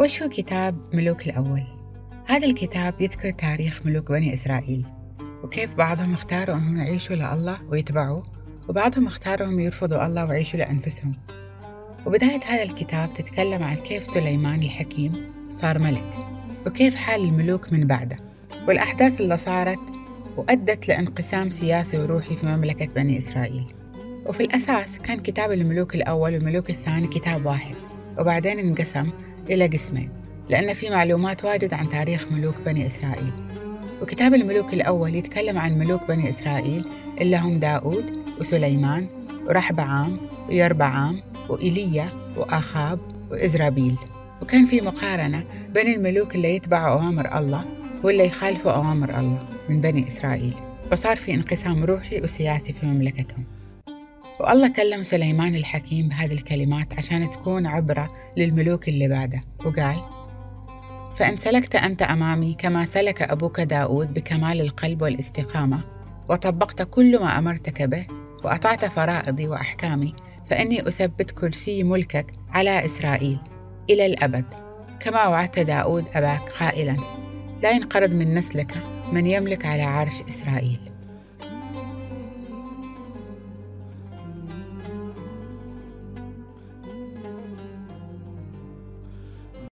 وش هو كتاب ملوك الأول؟ هذا الكتاب يذكر تاريخ ملوك بني إسرائيل وكيف بعضهم اختاروا أنهم يعيشوا لله ويتبعوه وبعضهم اختاروا أنهم يرفضوا الله ويعيشوا لأنفسهم وبداية هذا الكتاب تتكلم عن كيف سليمان الحكيم صار ملك وكيف حال الملوك من بعده والأحداث اللي صارت وأدت لانقسام سياسي وروحي في مملكة بني إسرائيل وفي الأساس كان كتاب الملوك الأول والملوك الثاني كتاب واحد وبعدين انقسم إلى قسمين. لأن في معلومات واجد عن تاريخ ملوك بني إسرائيل. وكتاب الملوك الأول يتكلم عن ملوك بني إسرائيل اللي هم داود وسليمان ورحبعام ويربعام وإيليا وآخاب وإزرابيل. وكان في مقارنة بين الملوك اللي يتبعوا أوامر الله واللي يخالفوا أوامر الله من بني إسرائيل. وصار في انقسام روحي وسياسي في مملكتهم. والله كلم سليمان الحكيم بهذه الكلمات عشان تكون عبرة للملوك اللي بعده. وقال فإن سلكت أنت أمامي كما سلك أبوك داود بكمال القلب والاستقامة وطبقت كل ما أمرتك به وأطعت فرائضي وأحكامي فإني أثبت كرسي ملكك على إسرائيل إلى الأبد كما وعدت داود أباك قائلا لا ينقرض من نسلك من يملك على عرش إسرائيل.